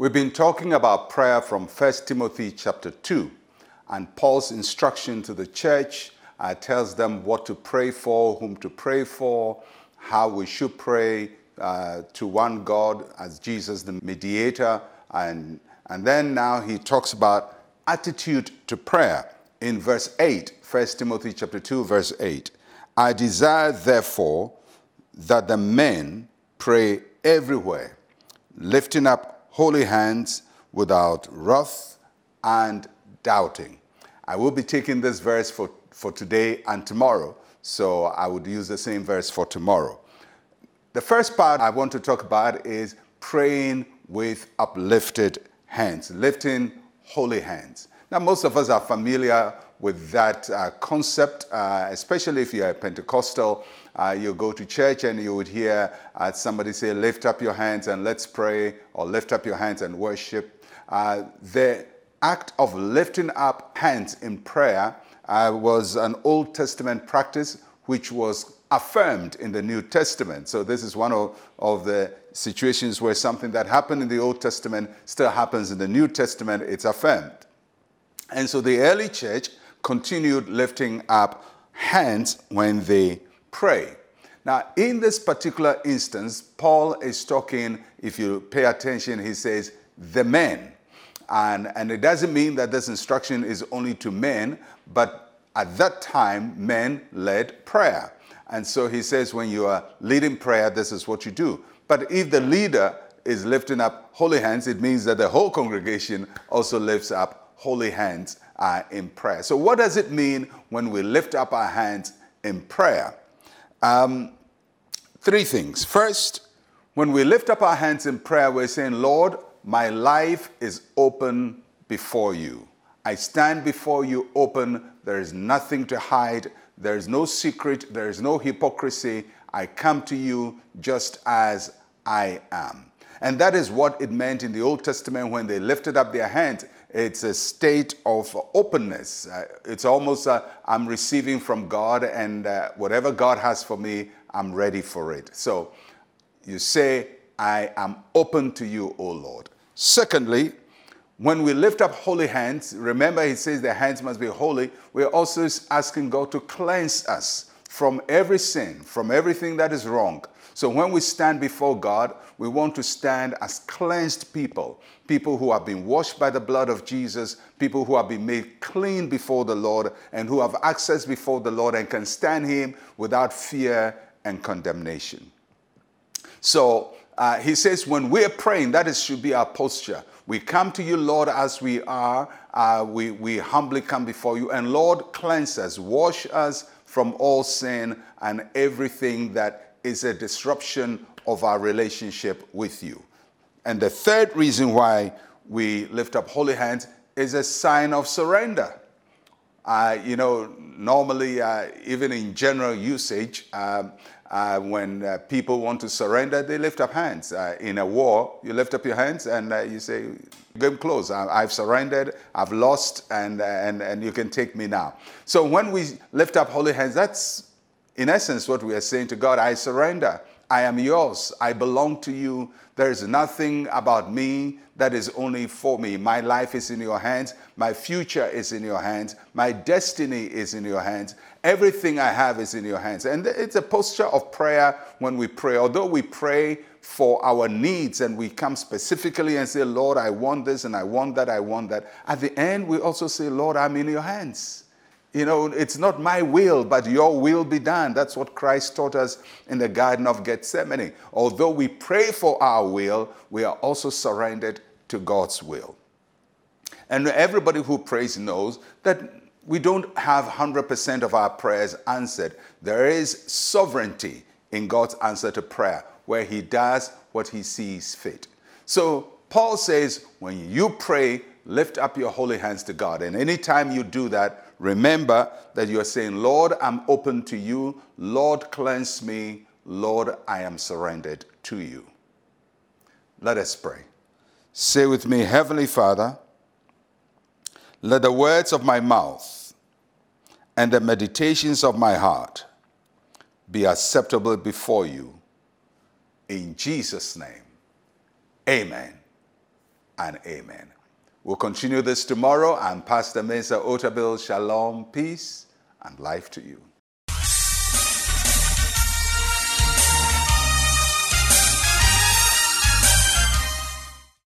We've been talking about prayer from 1 Timothy chapter 2 and Paul's instruction to the church uh, tells them what to pray for, whom to pray for, how we should pray uh, to one God as Jesus the mediator. And, and then now he talks about attitude to prayer in verse 8, 1 Timothy chapter 2, verse 8. I desire, therefore, that the men pray everywhere, lifting up holy hands without wrath and doubting. I will be taking this verse for, for today and tomorrow, so I would use the same verse for tomorrow. The first part I want to talk about is praying with uplifted hands, lifting holy hands. Now, most of us are familiar with that uh, concept, uh, especially if you're Pentecostal. Uh, you go to church and you would hear uh, somebody say, Lift up your hands and let's pray, or lift up your hands and worship. Uh, the act of lifting up hands in prayer uh, was an Old Testament practice which was affirmed in the New Testament. So, this is one of, of the situations where something that happened in the Old Testament still happens in the New Testament, it's affirmed. And so the early church continued lifting up hands when they pray. Now, in this particular instance, Paul is talking, if you pay attention, he says, the men. And, and it doesn't mean that this instruction is only to men, but at that time, men led prayer. And so he says, when you are leading prayer, this is what you do. But if the leader is lifting up holy hands, it means that the whole congregation also lifts up holy hands uh, in prayer. So, what does it mean when we lift up our hands in prayer? Um, three things. First, when we lift up our hands in prayer, we're saying, Lord, my life is open before you. I stand before you open. There is nothing to hide. There is no secret. There is no hypocrisy. I come to you just as I am. And that is what it meant in the Old Testament when they lifted up their hands. It's a state of openness. Uh, it's almost uh, I'm receiving from God, and uh, whatever God has for me, I'm ready for it. So you say, I am open to you, O Lord. Secondly, when we lift up holy hands, remember he says the hands must be holy. We're also asking God to cleanse us from every sin, from everything that is wrong. So when we stand before God, we want to stand as cleansed people, people who have been washed by the blood of Jesus, people who have been made clean before the Lord, and who have access before the Lord and can stand Him without fear and condemnation. So uh, he says, when we're praying, that is, should be our posture. We come to you, Lord, as we are. Uh, we, we humbly come before you. And Lord, cleanse us, wash us from all sin and everything that is a disruption of our relationship with you. And the third reason why we lift up holy hands is a sign of surrender. Uh, you know, normally, uh, even in general usage, um, uh, when uh, people want to surrender, they lift up hands. Uh, in a war, you lift up your hands and uh, you say, Game close. I've surrendered, I've lost, and, and, and you can take me now. So when we lift up holy hands, that's in essence what we are saying to God I surrender. I am yours. I belong to you. There is nothing about me that is only for me. My life is in your hands. My future is in your hands. My destiny is in your hands. Everything I have is in your hands. And it's a posture of prayer when we pray. Although we pray for our needs and we come specifically and say, Lord, I want this and I want that, I want that. At the end, we also say, Lord, I'm in your hands. You know, it's not my will, but your will be done. That's what Christ taught us in the Garden of Gethsemane. Although we pray for our will, we are also surrendered to God's will. And everybody who prays knows that we don't have 100% of our prayers answered. There is sovereignty in God's answer to prayer, where He does what He sees fit. So Paul says, when you pray, lift up your holy hands to God. And anytime you do that, remember that you're saying, Lord, I'm open to you. Lord, cleanse me. Lord, I am surrendered to you. Let us pray. Say with me, Heavenly Father, let the words of my mouth and the meditations of my heart be acceptable before you. In Jesus' name, amen and amen. We'll continue this tomorrow, and Pastor Mensa Otabil, shalom, peace, and life to you.